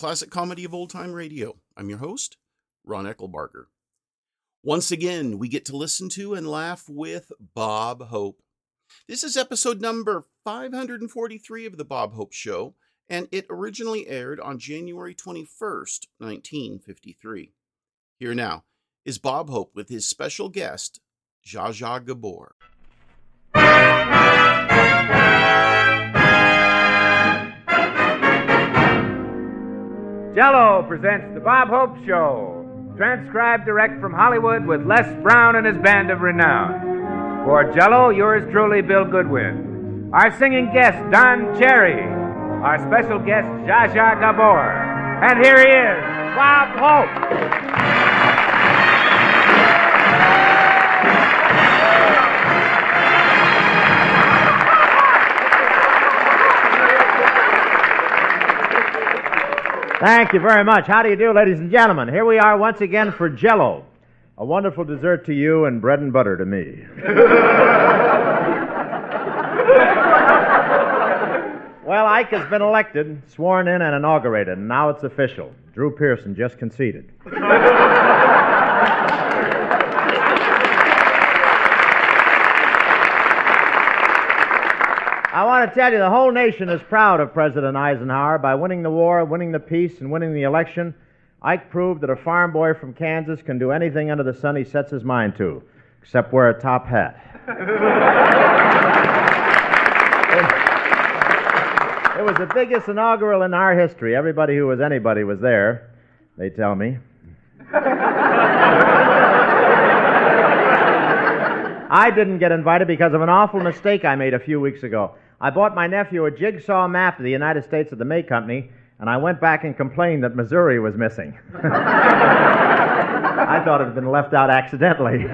Classic Comedy of Old Time Radio. I'm your host, Ron Eckelbarger. Once again, we get to listen to and laugh with Bob Hope. This is episode number 543 of The Bob Hope Show, and it originally aired on January 21st, 1953. Here now is Bob Hope with his special guest, Zsa Zsa Gabor. Jello presents The Bob Hope Show, transcribed direct from Hollywood with Les Brown and his band of renown. For Jello, yours truly, Bill Goodwin. Our singing guest, Don Cherry. Our special guest, Zsa Gabor. And here he is, Bob Hope. Thank you very much. How do you do, ladies and gentlemen? Here we are once again for Jello, a wonderful dessert to you and bread and butter to me. well, Ike has been elected, sworn in, and inaugurated, and now it's official. Drew Pearson just conceded. want to tell you, the whole nation is proud of President Eisenhower. By winning the war, winning the peace, and winning the election, Ike proved that a farm boy from Kansas can do anything under the sun he sets his mind to, except wear a top hat. it was the biggest inaugural in our history. Everybody who was anybody was there, they tell me. I didn't get invited because of an awful mistake I made a few weeks ago. I bought my nephew a jigsaw map of the United States of the May Company, and I went back and complained that Missouri was missing. I thought it had been left out accidentally.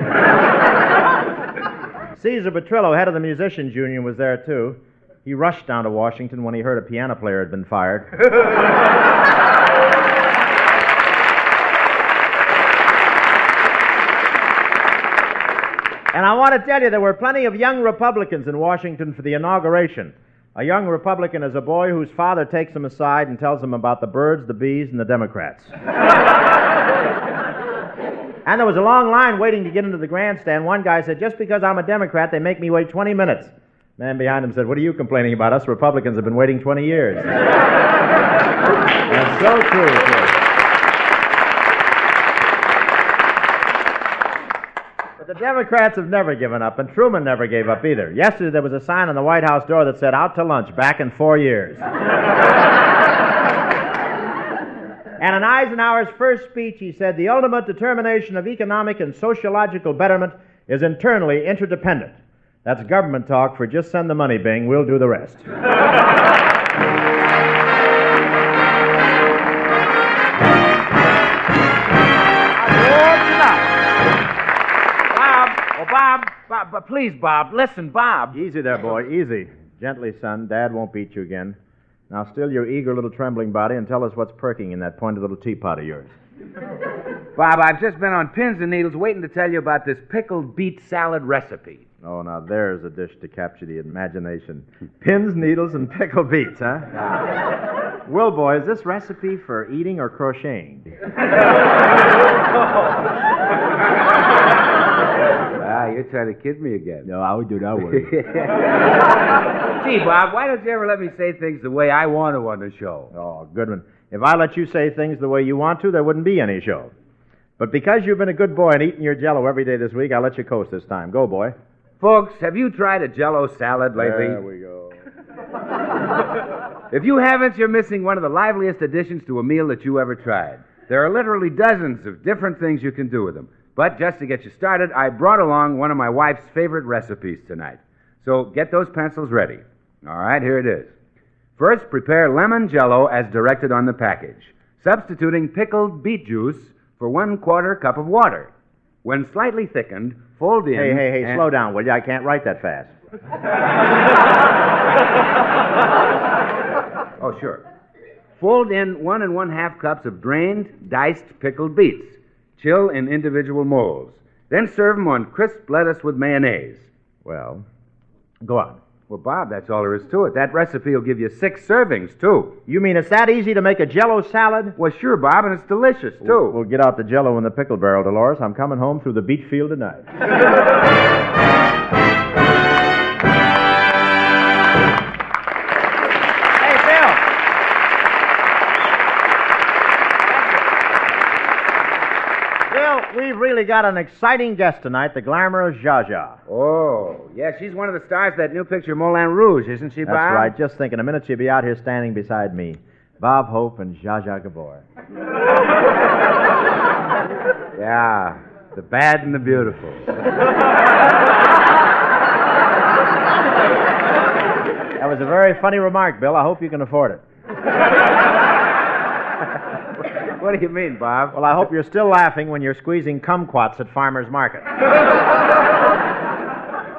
Caesar Petrillo, head of the Musicians Union, was there too. He rushed down to Washington when he heard a piano player had been fired. I want to tell you, there were plenty of young Republicans in Washington for the inauguration. A young Republican is a boy whose father takes him aside and tells him about the birds, the bees, and the Democrats. and there was a long line waiting to get into the grandstand. One guy said, Just because I'm a Democrat, they make me wait 20 minutes. Man behind him said, What are you complaining about? Us Republicans have been waiting 20 years. That's so true, too. Democrats have never given up, and Truman never gave up either. Yesterday, there was a sign on the White House door that said, Out to lunch, back in four years. and in Eisenhower's first speech, he said, The ultimate determination of economic and sociological betterment is internally interdependent. That's government talk for just send the money, Bing. We'll do the rest. Bob, but please, Bob, listen, Bob. Easy there, boy, easy. Gently, son. Dad won't beat you again. Now, still your eager little trembling body and tell us what's perking in that pointed little teapot of yours. Bob, I've just been on pins and needles waiting to tell you about this pickled beet salad recipe. Oh, now there's a dish to capture the imagination. Pins, needles, and pickled beets, huh? Will, boy, is this recipe for eating or crocheting? Ah, you're trying to kid me again. No, I would do that one. Gee, Bob, why don't you ever let me say things the way I want to on the show? oh, good one. If I let you say things the way you want to, there wouldn't be any show. But because you've been a good boy and eating your jello every day this week, I'll let you coast this time. Go, boy. Folks, have you tried a jello salad lately? There we go. If you haven't, you're missing one of the liveliest additions to a meal that you ever tried. There are literally dozens of different things you can do with them. But just to get you started, I brought along one of my wife's favorite recipes tonight. So get those pencils ready. All right, here it is. First, prepare lemon jello as directed on the package, substituting pickled beet juice for one quarter cup of water. When slightly thickened, fold in. Hey, hey, hey, slow down, will you? I can't write that fast. Oh, sure. Fold in one and one half cups of drained, diced pickled beets. Chill in individual molds. Then serve them on crisp lettuce with mayonnaise. Well, go on. Well, Bob, that's all there is to it. That recipe will give you six servings, too. You mean it's that easy to make a jello salad? Well, sure, Bob, and it's delicious, too. We'll, we'll get out the jello in the pickle barrel, Dolores. I'm coming home through the beet field tonight. really got an exciting guest tonight, the glamorous Zsa Zsa. Oh, yeah, she's one of the stars of that new picture, Moulin Rouge, isn't she, That's right. Just think, in a minute she'll be out here standing beside me. Bob Hope and Zsa Zsa Gabor. Yeah, the bad and the beautiful. That was a very funny remark, Bill. I hope you can afford it. what do you mean, Bob? Well, I hope you're still laughing when you're squeezing kumquats at farmer's market.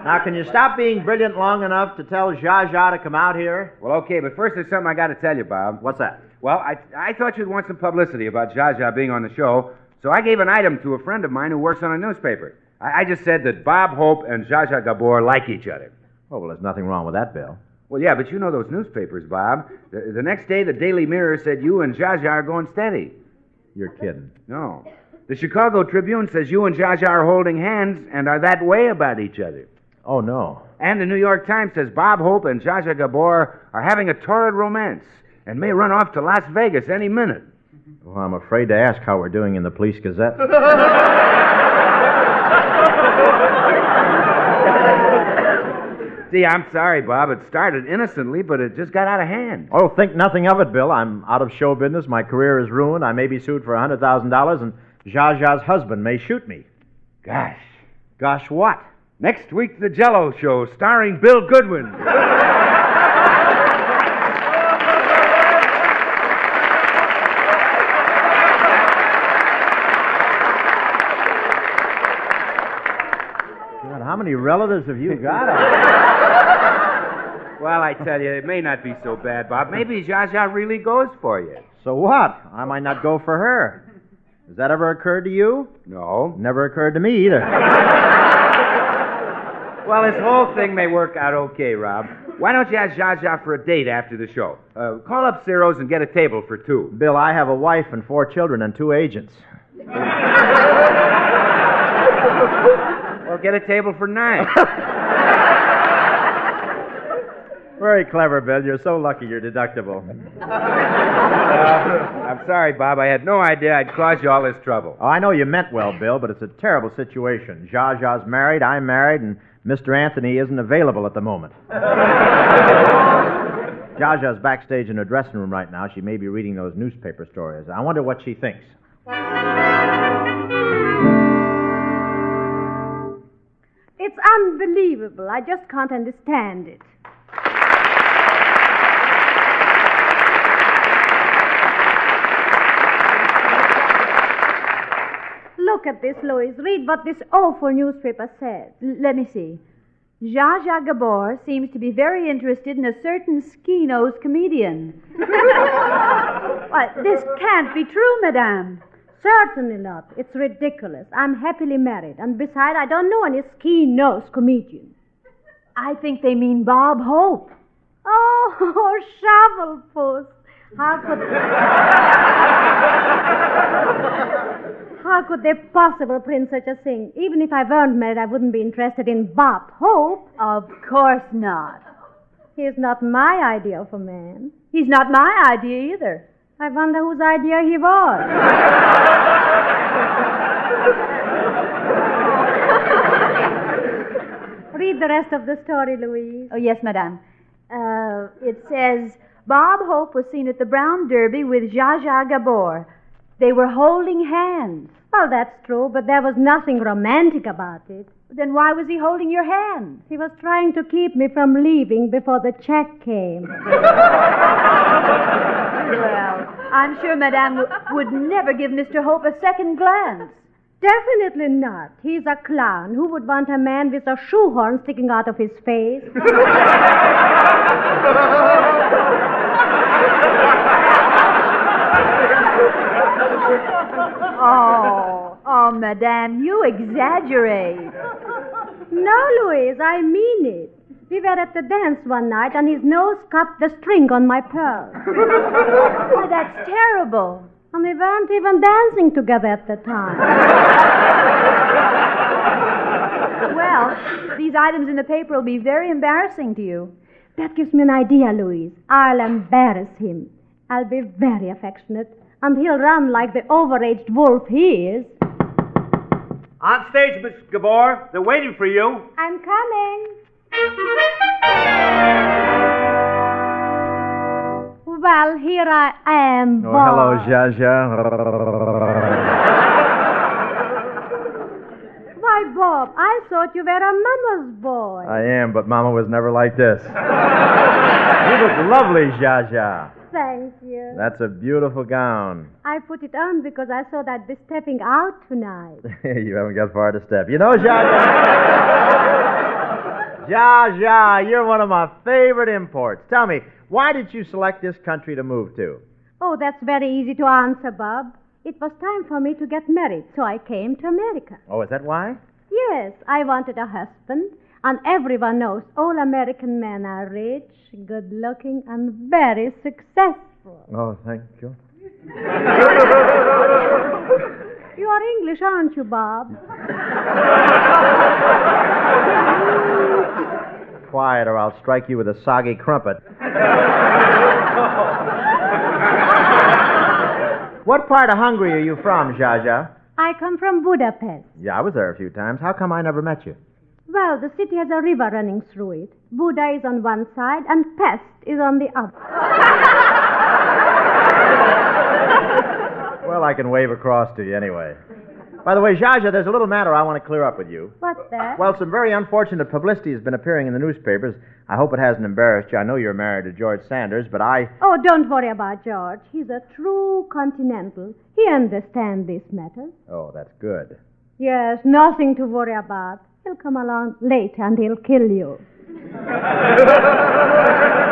now, can you stop being brilliant long enough to tell Zsa Zsa to come out here? Well, okay, but first there's something I got to tell you, Bob. What's that? Well, I, I thought you'd want some publicity about Zsa Zsa being on the show, so I gave an item to a friend of mine who works on a newspaper. I, I just said that Bob Hope and Zsa Zsa Gabor like each other. Oh, well, there's nothing wrong with that, Bill. Well, yeah, but you know those newspapers, Bob. The, the next day, the Daily Mirror said you and Zsa Zsa are going steady. You're kidding. No. The Chicago Tribune says you and Zsa Zsa are holding hands and are that way about each other. Oh, no. And the New York Times says Bob Hope and Zsa Zsa Gabor are having a torrid romance and may run off to Las Vegas any minute. Well, I'm afraid to ask how we're doing in the Police Gazette. See, I'm sorry, Bob. It started innocently, but it just got out of hand. oh, think nothing of it, Bill. I'm out of show business. My career is ruined. I may be sued for a $100,000, and Zsa Zsa's husband may shoot me. Gosh. Gosh, what? Next week, The Jello Show, starring Bill Goodwin. God, how many relatives have you got? well, I tell you, it may not be so bad, Bob. Maybe Zsa Zsa really goes for you. so what? I might not go for her. Has that ever occurred to you? No. Never occurred to me either. Well, this whole thing may work out okay, Rob. Why don't you ask Zsa Zsa for a date after the show? Uh, call up Ciro's and get a table for two. Bill, I have a wife and four children and two agents. Well, get a table for nine. Very clever, Bill. You're so lucky you're deductible. Uh, I'm sorry, Bob. I had no idea I'd cause you all this trouble. Oh, I know you meant well, Bill, but it's a terrible situation. Zsa Zsa's married, I'm married, and Mr. Anthony isn't available at the moment. Zsa Zsa's backstage in her dressing room right now. She may be reading those newspaper stories. I wonder what she thinks. It's unbelievable. I just can't understand it. Look at this, Louise. Read what this awful newspaper says. L- let me see. Zsa Zsa Gabor seems to be very interested in a certain ski-nosed comedian. Why, this can't be true, madame. Certainly not. It's ridiculous. I'm happily married, and besides, I don't know any ski-nosed comedian. I think they mean Bob Hope. Oh, shovelpuss. How could How could they possibly print such a thing? Even if I weren't married, I wouldn't be interested in Bob Hope. Of course not. He's not my idea of a man. He's not my idea either. I wonder whose idea he was. Read the rest of the story, Louise. Oh, yes, madame. Uh, it says Bob Hope was seen at the Brown Derby with Zsa Zsa Gabor. They were holding hands. Well, that's true, but there was nothing romantic about it. Then why was he holding your hand? He was trying to keep me from leaving before the check came. Well, I'm sure Madame would never give Mr. Hope a second glance. Definitely not. He's a clown. Who would want a man with a shoehorn sticking out of his face? Oh, oh, Madame, you exaggerate. no, Louise, I mean it. We were at the dance one night, and his nose cut the string on my pearl. Oh, that's terrible. And we weren't even dancing together at the time. Well, these items in the paper will be very embarrassing to you. That gives me an idea, Louise. I'll embarrass him. I'll be very affectionate, and he'll run like the overaged wolf he is. On stage, Miss Gabor. They're waiting for you. I'm coming. Well, here I am. Oh, Bob. hello, Zsa Zsa. Why, Bob, I thought you were a mama's boy. I am, but Mama was never like this. you look lovely, Zsa Zsa. Thank you. That's a beautiful gown. I put it on because I thought I'd be stepping out tonight. you haven't got far to step. You know. Zsa Zsa, you're one of my favorite imports. Tell me, why did you select this country to move to? Oh, that's very easy to answer, Bob. It was time for me to get married, so I came to America. Oh, is that why? Yes, I wanted a husband, and everyone knows all American men are rich, good looking, and very successful. Oh, thank you. You are English, aren't you, Bob? Quiet, or I'll strike you with a soggy crumpet. what part of Hungary are you from, Zsa? I come from Budapest. Yeah, I was there a few times. How come I never met you? Well, the city has a river running through it. Buda is on one side, and Pest is on the other. Well, I can wave across to you anyway. By the way, Zsa, there's a little matter I want to clear up with you. What's that? Well, some very unfortunate publicity has been appearing in the newspapers. I hope it hasn't embarrassed you. I know you're married to George Sanders, but I. Oh, don't worry about George. He's a true continental. He understands these matters. Oh, that's good. Yes, nothing to worry about. He'll come along late and he'll kill you.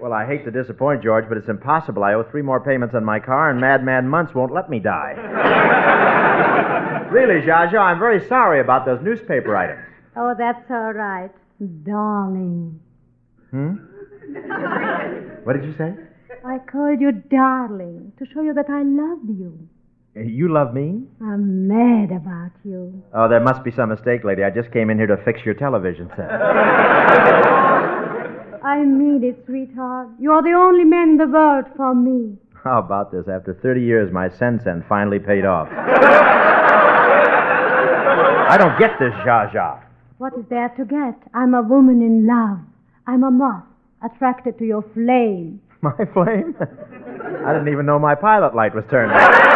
Well, I hate to disappoint George, but it's impossible. I owe three more payments on my car, and Madman Muntz won't let me die. really, Zsa Zsa, I'm very sorry about those newspaper items. Oh, that's all right. Darling. Hmm? What did you say? I called you darling to show you that I love you. Eh, you love me? I'm mad about you. Oh, there must be some mistake, lady. I just came in here to fix your television set. I mean it, sweetheart. You're the only man in the world for me. How about this? After 30 years, my sense Sen-Sen finally paid off. I don't get this, Zsa Zsa. What is there to get? I'm a woman in love. I'm a moth attracted to your flame. My flame? I didn't even know my pilot light was turned on.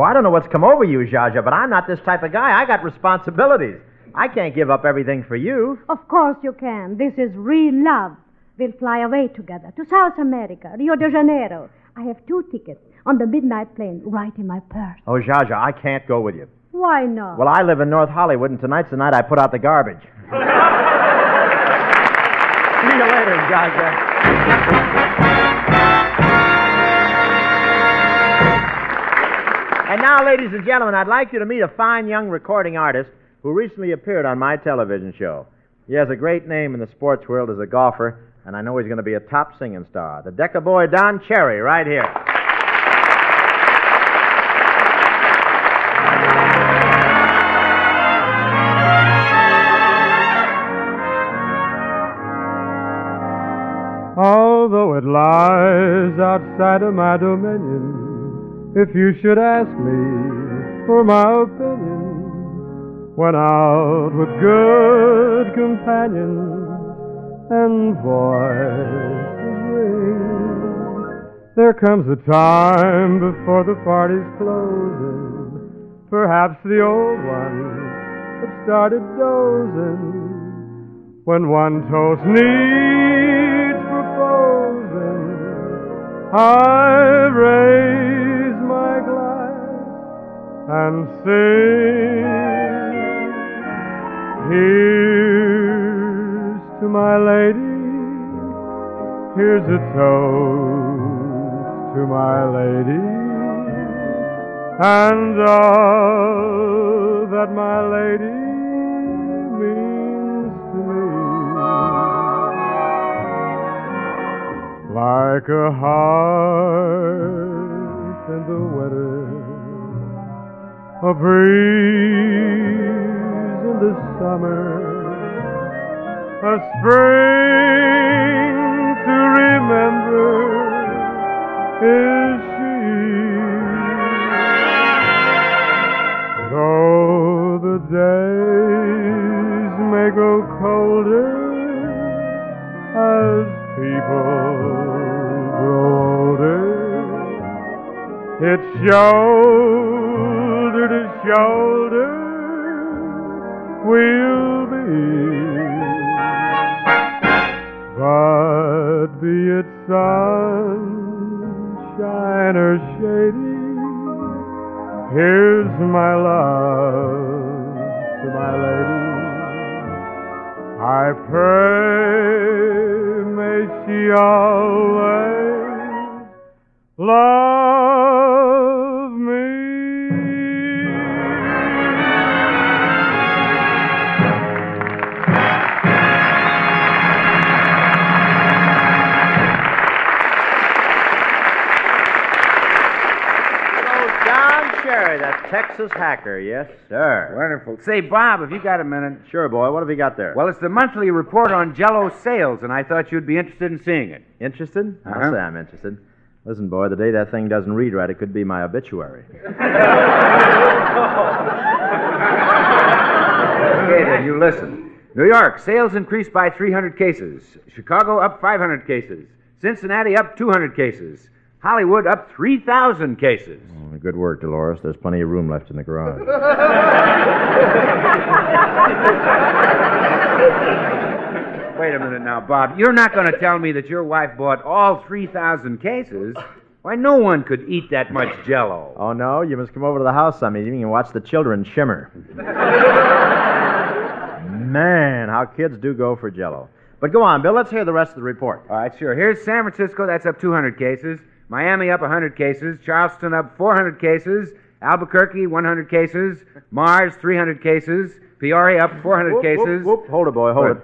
Oh, I don't know what's come over you, Zsa Zsa, but I'm not this type of guy. I got responsibilities. I can't give up everything for you. Of course you can. This is real love. We'll fly away together to South America, Rio de Janeiro. I have two tickets on the midnight plane right in my purse. Oh, Zsa Zsa, I can't go with you. Why not? Well, I live in North Hollywood, and tonight's the night I put out the garbage. See you later, Zsa Zsa. And now, ladies and gentlemen, I'd like you to meet a fine young recording artist who recently appeared on my television show. He has a great name in the sports world as a golfer, and I know he's going to be a top singing star. The Decca boy Don Cherry, right here. Although it lies outside of my dominion, if you should ask me for my opinion, when out with good companions and voices ring, there comes a time before the party's closing. Perhaps the old ones have started dozing. When one toast needs proposing, I raise and sing. Here's to my lady, here's a toast to my lady, and all that my lady means to me. Like a heart in the weather, a breeze in the summer, a spring to remember is she. Though the days may grow colder as people grow older, it's shoulder to shoulder we'll be. But be it sunshine or shady, here's my love to my lady. I pray may she always love Texas hacker. Yes, sir. Wonderful. Say, Bob, if you got a minute. Sure, boy. What have you got there? Well, it's the monthly report on Jello sales, and I thought you'd be interested in seeing it. Interested? Uh-huh. I'll say I'm interested. Listen, boy, the day that thing doesn't read right, it could be my obituary. Okay, then, you listen. New York, sales increased by 300 cases. Chicago, up 500 cases. Cincinnati, up 200 cases. Hollywood, up 3,000 cases. Oh, good work, Dolores. There's plenty of room left in the garage. Wait a minute now, Bob. You're not going to tell me that your wife bought all 3,000 cases? Why, no one could eat that much jello. oh, no? You must come over to the house some evening and watch the children shimmer. Man, how kids do go for jello. But go on, Bill. Let's hear the rest of the report. All right, sure. Here's San Francisco. That's up 200 cases. Miami up 100 cases. Charleston up 400 cases. Albuquerque 100 cases. Mars 300 cases. Peoria up 400 Whoop, cases. whoop, whoop. Hold it, boy. Hold What? it.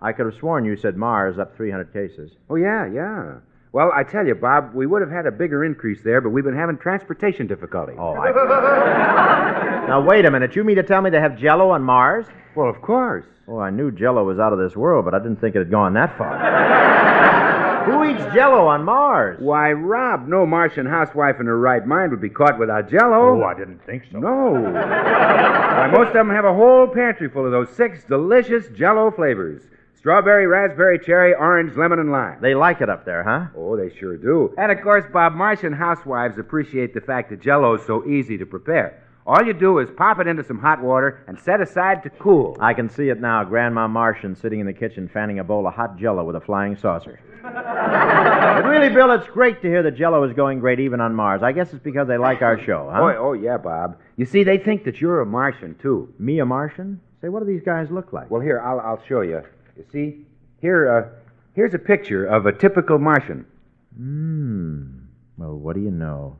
I could have sworn you said Mars up 300 cases. Oh, yeah, yeah. Well, I tell you, Bob, we would have had a bigger increase there, but we've been having transportation difficulty. Oh, I. now, wait a minute. You mean to tell me they have jello on Mars? Well, of course. Oh, I knew jello was out of this world, but I didn't think it had gone that far. Who eats jello on Mars? Why, Rob, no Martian housewife in her right mind would be caught without jello. Oh, I didn't think so. No. Why, most of them have a whole pantry full of those six delicious jello flavors strawberry, raspberry, cherry, orange, lemon, and lime. They like it up there, huh? Oh, they sure do. And of course, Bob, Martian housewives appreciate the fact that jello is so easy to prepare. All you do is pop it into some hot water and set aside to cool. I can see it now. Grandma Martian sitting in the kitchen fanning a bowl of hot jello with a flying saucer. But really, Bill, it's great to hear that jello is going great even on Mars. I guess it's because they like our show, huh? Oh, oh, yeah, Bob. You see, they think that you're a Martian, too. Me a Martian? Say, what do these guys look like? Well, here, I'll, I'll show you. You see, here, uh, here's a picture of a typical Martian. Hmm. Well, what do you know?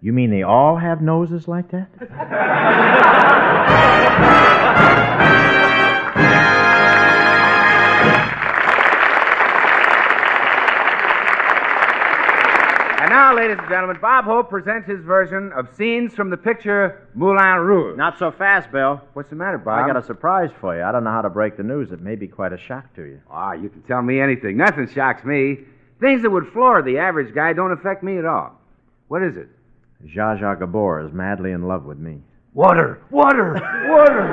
You mean they all have noses like that? now, ladies and gentlemen, Bob Hope presents his version of scenes from the picture Moulin Rouge. Not so fast, Bill. What's the matter, Bob? I got a surprise for you. I don't know how to break the news. It may be quite a shock to you. Ah, you can tell me anything. Nothing shocks me. Things that would floor the average guy don't affect me at all. What is it? Zsa Zsa Gabor is madly in love with me. Water! Water! Water!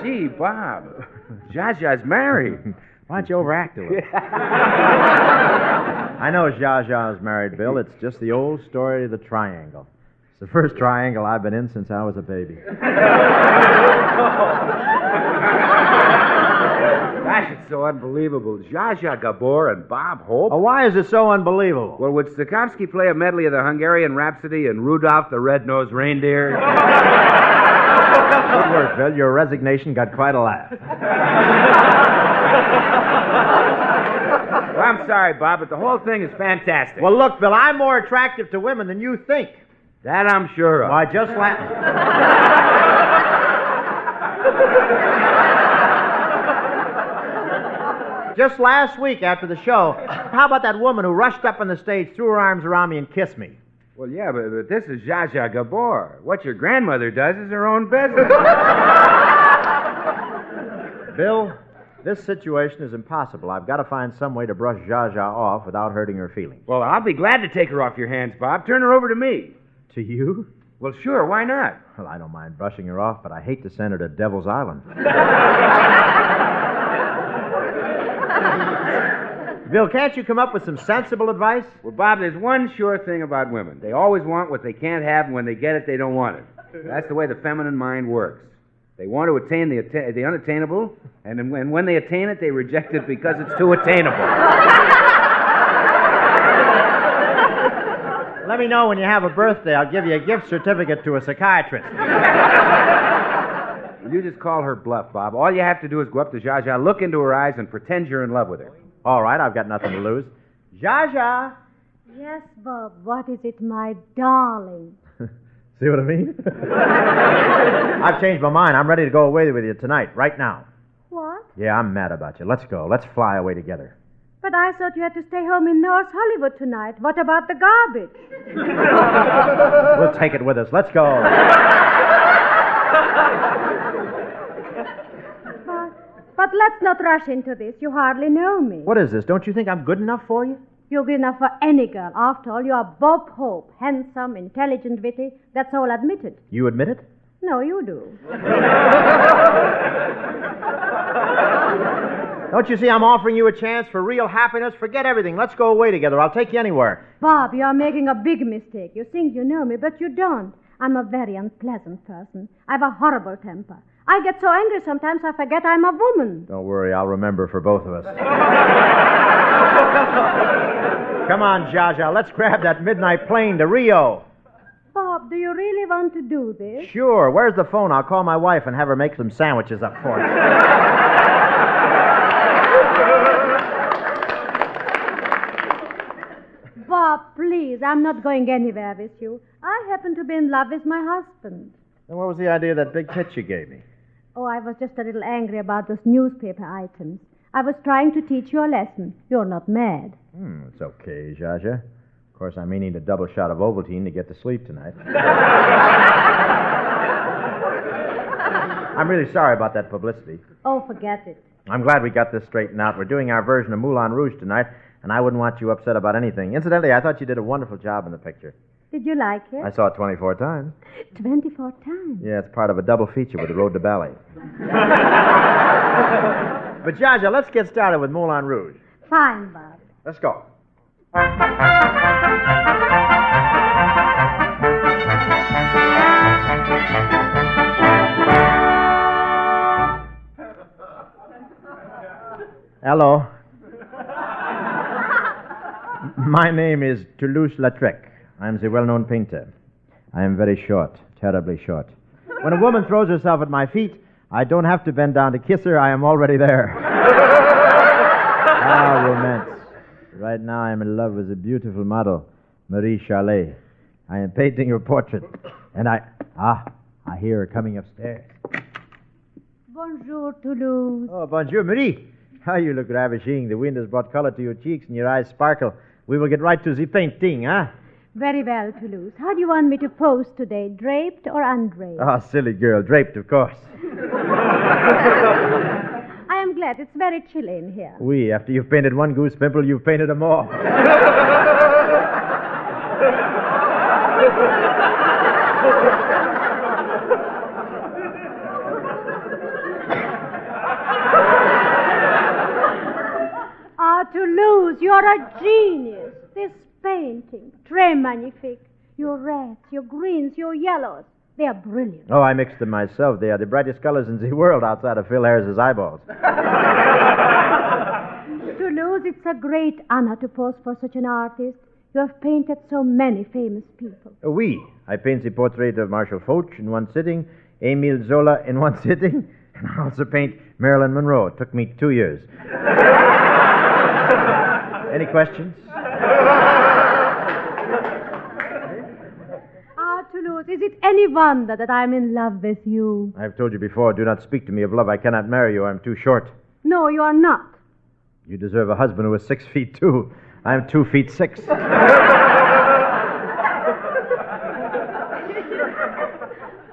Gee, Bob. Zsa Zsa's married. Why don't you overact a little? I know Zsa Zsa is married, Bill. It's just the old story of the triangle. It's the first triangle I've been in since I was a baby. Gosh, it's so unbelievable. Zsa Zsa Gabor and Bob Hope. Oh, why is it so unbelievable? Well, would Stokowski play a medley of the Hungarian Rhapsody and Rudolph the Red-Nosed Reindeer? Good work, Bill. Your resignation got quite a laugh. Well, I'm sorry, Bob, but the whole thing is fantastic. Well, look, Bill, I'm more attractive to women than you think. that I'm sure of. Why, just la- Just last week after the show, how about that woman who rushed up on the stage, threw her arms around me, and kissed me? Well, yeah, but, but this is Zsa Zsa Gabor. What your grandmother does is her own business. Bill, this situation is impossible. I've got to find some way to brush Zsa Zsa off without hurting her feelings. well, I'll be glad to take her off your hands, Bob. Turn her over to me. To you? Well, sure, why not? Well, I don't mind brushing her off, but I hate to send her to Devil's Island. Bill, can't you come up with some sensible advice? Well, Bob, there's one sure thing about women. They always want what they can't have, and when they get it, they don't want it. That's the way the feminine mind works. They want to attain the, atta- the unattainable, and then when, when they attain it, they reject it because it's too attainable. Let me know when you have a birthday. I'll give you a gift certificate to a psychiatrist. You just call her bluff, Bob. All you have to do is go up to Zsa Zsa, look into her eyes, and pretend you're in love with her. All right, I've got nothing to lose. Zsa Zsa. Yes, Bob, what is it, my darling? See what I mean? I've changed my mind. I'm ready to go away with you tonight, right now. What? Yeah, I'm mad about you. Let's go. Let's fly away together. But I thought you had to stay home in North Hollywood tonight. What about the garbage? We'll take it with us. Let's go. But, but let's not rush into this. You hardly know me. What is this? Don't you think I'm good enough for you? You're good enough for any girl. After all, you are Bob Hope. Handsome, intelligent, witty. That's all admitted. You admit it? No, you do. Don't you see I'm offering you a chance for real happiness? Forget everything. Let's go away together. I'll take you anywhere. Bob, you are making a big mistake. You think you know me, but you don't. I'm a very unpleasant person. I have a horrible temper. I get so angry sometimes I forget I'm a woman. Don't worry, I'll remember for both of us. Come on, Zsa Zsa, let's grab that midnight plane to Rio. Bob, do you really want to do this? Sure. Where's the phone? I'll call my wife and have her make some sandwiches up for us. Bob, please, I'm not going anywhere with you. I happen to be in love with my husband. Then what was the idea of that big pitch you gave me? Oh, I was just a little angry about those newspaper items. I was trying to teach you a lesson. You're not mad. Hmm, it's okay, Zsa. Of course, I'm eating a double shot of Ovaltine to get to sleep tonight. I'm really sorry about that publicity. Oh, forget it. I'm glad we got this straightened out. We're doing our version of Moulin Rouge tonight, and I wouldn't want you upset about anything. Incidentally, I thought you did a wonderful job in the picture. Did you like it? I saw it 24 times. 24 times. Yeah, it's part of a double feature with the Road to Bali. but, Zsa, let's get started with Moulin Rouge. Fine, Bob. Let's go. Hello. My name is Toulouse-Lautrec. I'm the well-known painter. I am very short, terribly short. When a woman throws herself at my feet, I don't have to bend down to kiss her. I am already there. ah, romance. Right now, I'm in love with a beautiful model, Marie Charlet. I am painting her portrait, and I ah, I hear her coming upstairs. Bonjour, Toulouse. Oh, bonjour, Marie. How you look ravishing. The wind has brought color to your cheeks, and your eyes sparkle. We will get right to the painting, huh? Very well, Toulouse. How do you want me to pose today, draped or undraped? Ah, silly girl, draped, of course. I am glad. It's very chilly in here. We, after you've painted one goose pimple, you've painted them all. Ah, Toulouse, you're a genius. This painting, très magnifique. Your reds, your greens, your yellows, they are brilliant. Oh, I mixed them myself. They are the brightest colors in the world outside of Phil Harris's eyeballs. Toulouse, it's a great honor to pose for such an artist. You have painted so many famous people. Uh, Oui, I paint the portrait of Marshal Foch in one sitting, Emile Zola in one sitting, and I also paint Marilyn Monroe. It took me two years. Any questions? Ah, Toulouse, is it any wonder that I'm in love with you? I've told you before, do not speak to me of love. I cannot marry you. I'm too short. No, you are not. You deserve a husband who is six feet two. I'm two feet six.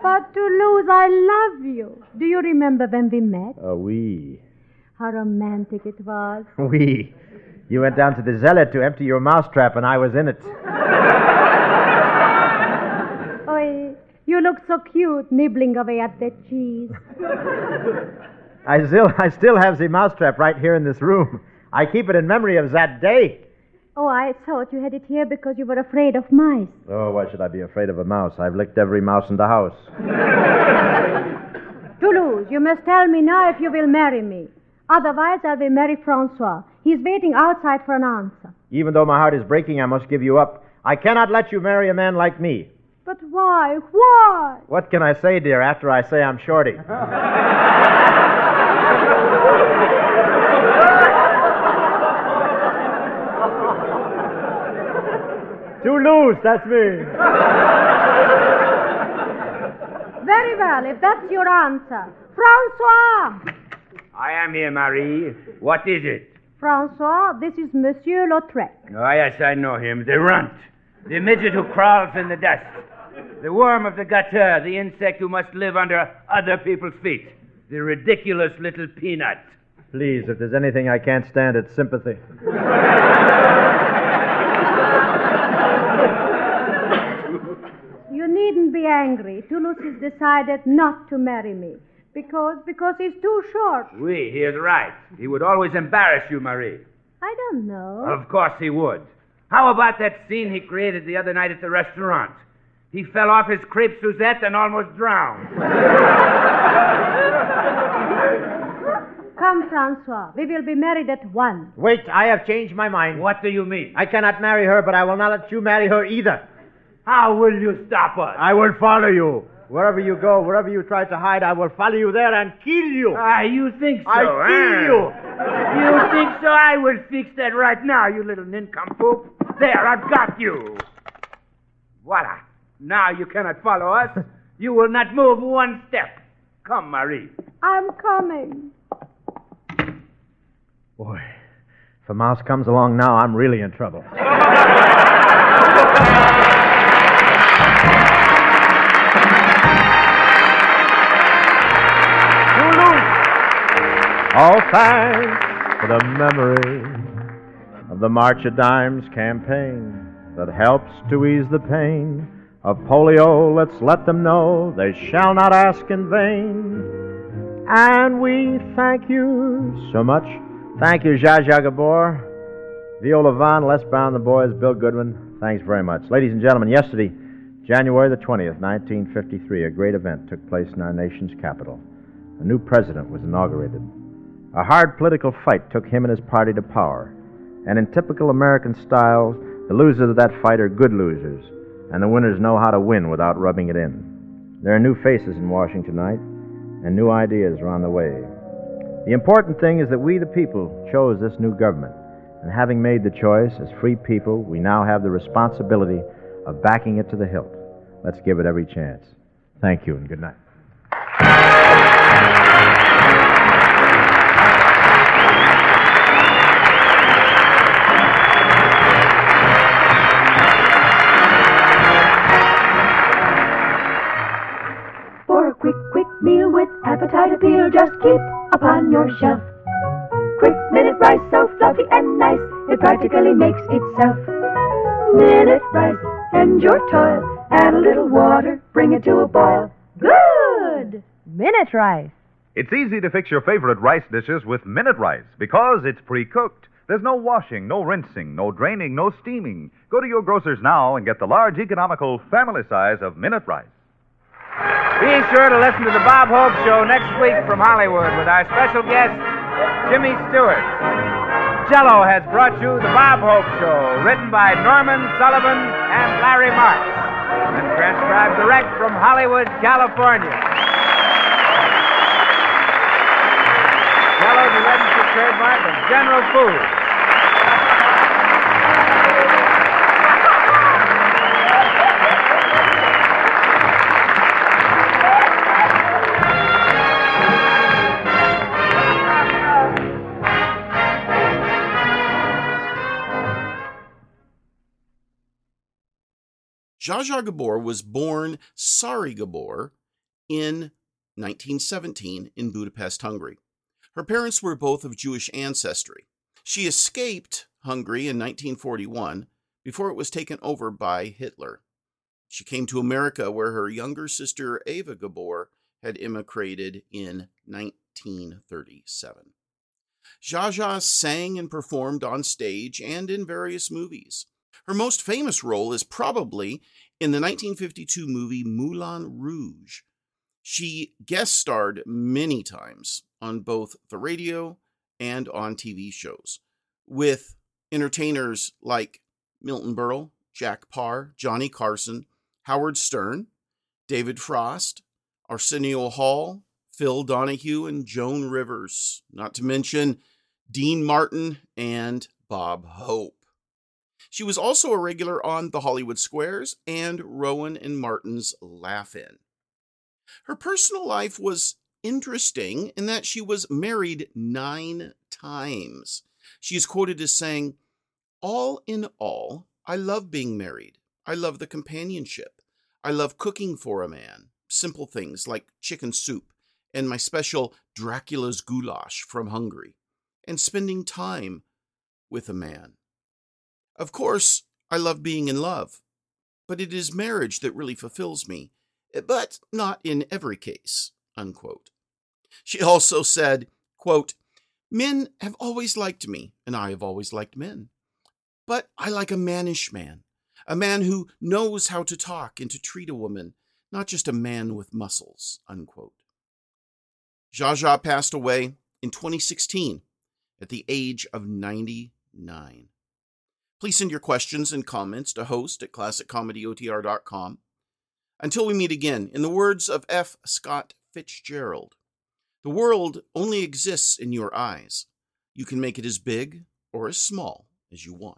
But Toulouse, I love you. Do you remember when we met? Oh, we. How romantic it was. We. You went down to the Zealot to empty your mousetrap, and I was in it. Oh, you look so cute nibbling away at that cheese. I still, I still have the mousetrap right here in this room. I keep it in memory of that day. Oh, I thought you had it here because you were afraid of mice. Oh, why should I be afraid of a mouse? I've licked every mouse in the house. Toulouse, you must tell me now if you will marry me. Otherwise, I will marry Francois. He's waiting outside for an answer. Even though my heart is breaking, I must give you up. I cannot let you marry a man like me. But why? Why? What can I say, dear, after I say I'm shorty? Too loose, that's me. Very well, if that's your answer. Francois! I am here, Marie. What is it? Francois, this is Monsieur Lautrec. Oh, yes, I know him. The runt. The midget who crawls in the dust. The worm of the gutter. The insect who must live under other people's feet. The ridiculous little peanut. Please, if there's anything I can't stand, it's sympathy. You needn't be angry. Toulouse has decided not to marry me. Because, because he's too short. Oui, he is right. He would always embarrass you, Marie. I don't know. Of course he would. How about that scene he created the other night at the restaurant? He fell off his crepe Suzette and almost drowned. Come, Francois. We will be married at once. Wait, I have changed my mind. What do you mean? I cannot marry her, but I will not let you marry her either. How will you stop us? I will follow you. Wherever you go, wherever you try to hide, I will follow you there and kill you. Ah, you think so? I huh? kill you. You think so? I will fix that right now, you little nincompoop. There, I've got you. Voila. Now you cannot follow us. You will not move one step. Come, Marie. I'm coming. Boy, if a mouse comes along now, I'm really in trouble. All thanks for the memory of the March of Dimes campaign that helps to ease the pain of polio. Let's let them know they shall not ask in vain. And we thank you so much. Thank you, Zsa Zsa Gabor, Viola Vaughn, Les Brown, the boys, Bill Goodwin. Thanks very much. Ladies and gentlemen, yesterday, January the 20th, 1953, a great event took place in our nation's capital. A new president was inaugurated. A hard political fight took him and his party to power. And in typical American style, the losers of that fight are good losers, and the winners know how to win without rubbing it in. There are new faces in Washington tonight, and new ideas are on the way. The important thing is that we, the people, chose this new government. And having made the choice, as free people, we now have the responsibility of backing it to the hilt. Let's give it every chance. Thank you, and good night. Just keep upon your shelf. Quick minute rice, so fluffy and nice, it practically makes itself. Minute rice, end your toil, add a little water, bring it to a boil. Good! Minute rice. It's easy to fix your favorite rice dishes with Minute Rice because it's pre cooked. There's no washing, no rinsing, no draining, no steaming. Go to your grocer's now and get the large, economical family size of Minute Rice. Be sure to listen to the Bob Hope Show next week from Hollywood with our special guest, Jimmy Stewart. Jello has brought you the Bob Hope Show, written by Norman Sullivan and Larry Marks, and transcribed direct from Hollywood, California. Jello is a registered trademark of General Foods. Zsa Gabor was born Sari Gabor in 1917 in Budapest, Hungary. Her parents were both of Jewish ancestry. She escaped Hungary in 1941 before it was taken over by Hitler. She came to America where her younger sister Eva Gabor had immigrated in 1937. Zsa Zsa sang and performed on stage and in various movies. Her most famous role is probably in the 1952 movie Moulin Rouge. She guest starred many times on both the radio and on TV shows with entertainers like Milton Berle, Jack Paar, Johnny Carson, Howard Stern, David Frost, Arsenio Hall, Phil Donahue, and Joan Rivers, not to mention Dean Martin and Bob Hope. She was also a regular on The Hollywood Squares and Rowan and Martin's Laugh In. Her personal life was interesting in that she was married nine times. She is quoted as saying, All in all, I love being married. I love the companionship. I love cooking for a man, simple things like chicken soup and my special Dracula's goulash from Hungary, and spending time with a man. Of course, I love being in love, but it is marriage that really fulfills me, eh, but not in every case. Unquote. She also said, quote, Men have always liked me, and I have always liked men. But I like a mannish man, a man who knows how to talk and to treat a woman, not just a man with muscles. Unquote. Zsa Zsa passed away in 2016 at the age of 99. Please send your questions and comments to host at classiccomedyotr.com. Until we meet again, in the words of F. Scott Fitzgerald, the world only exists in your eyes. You can make it as big or as small as you want.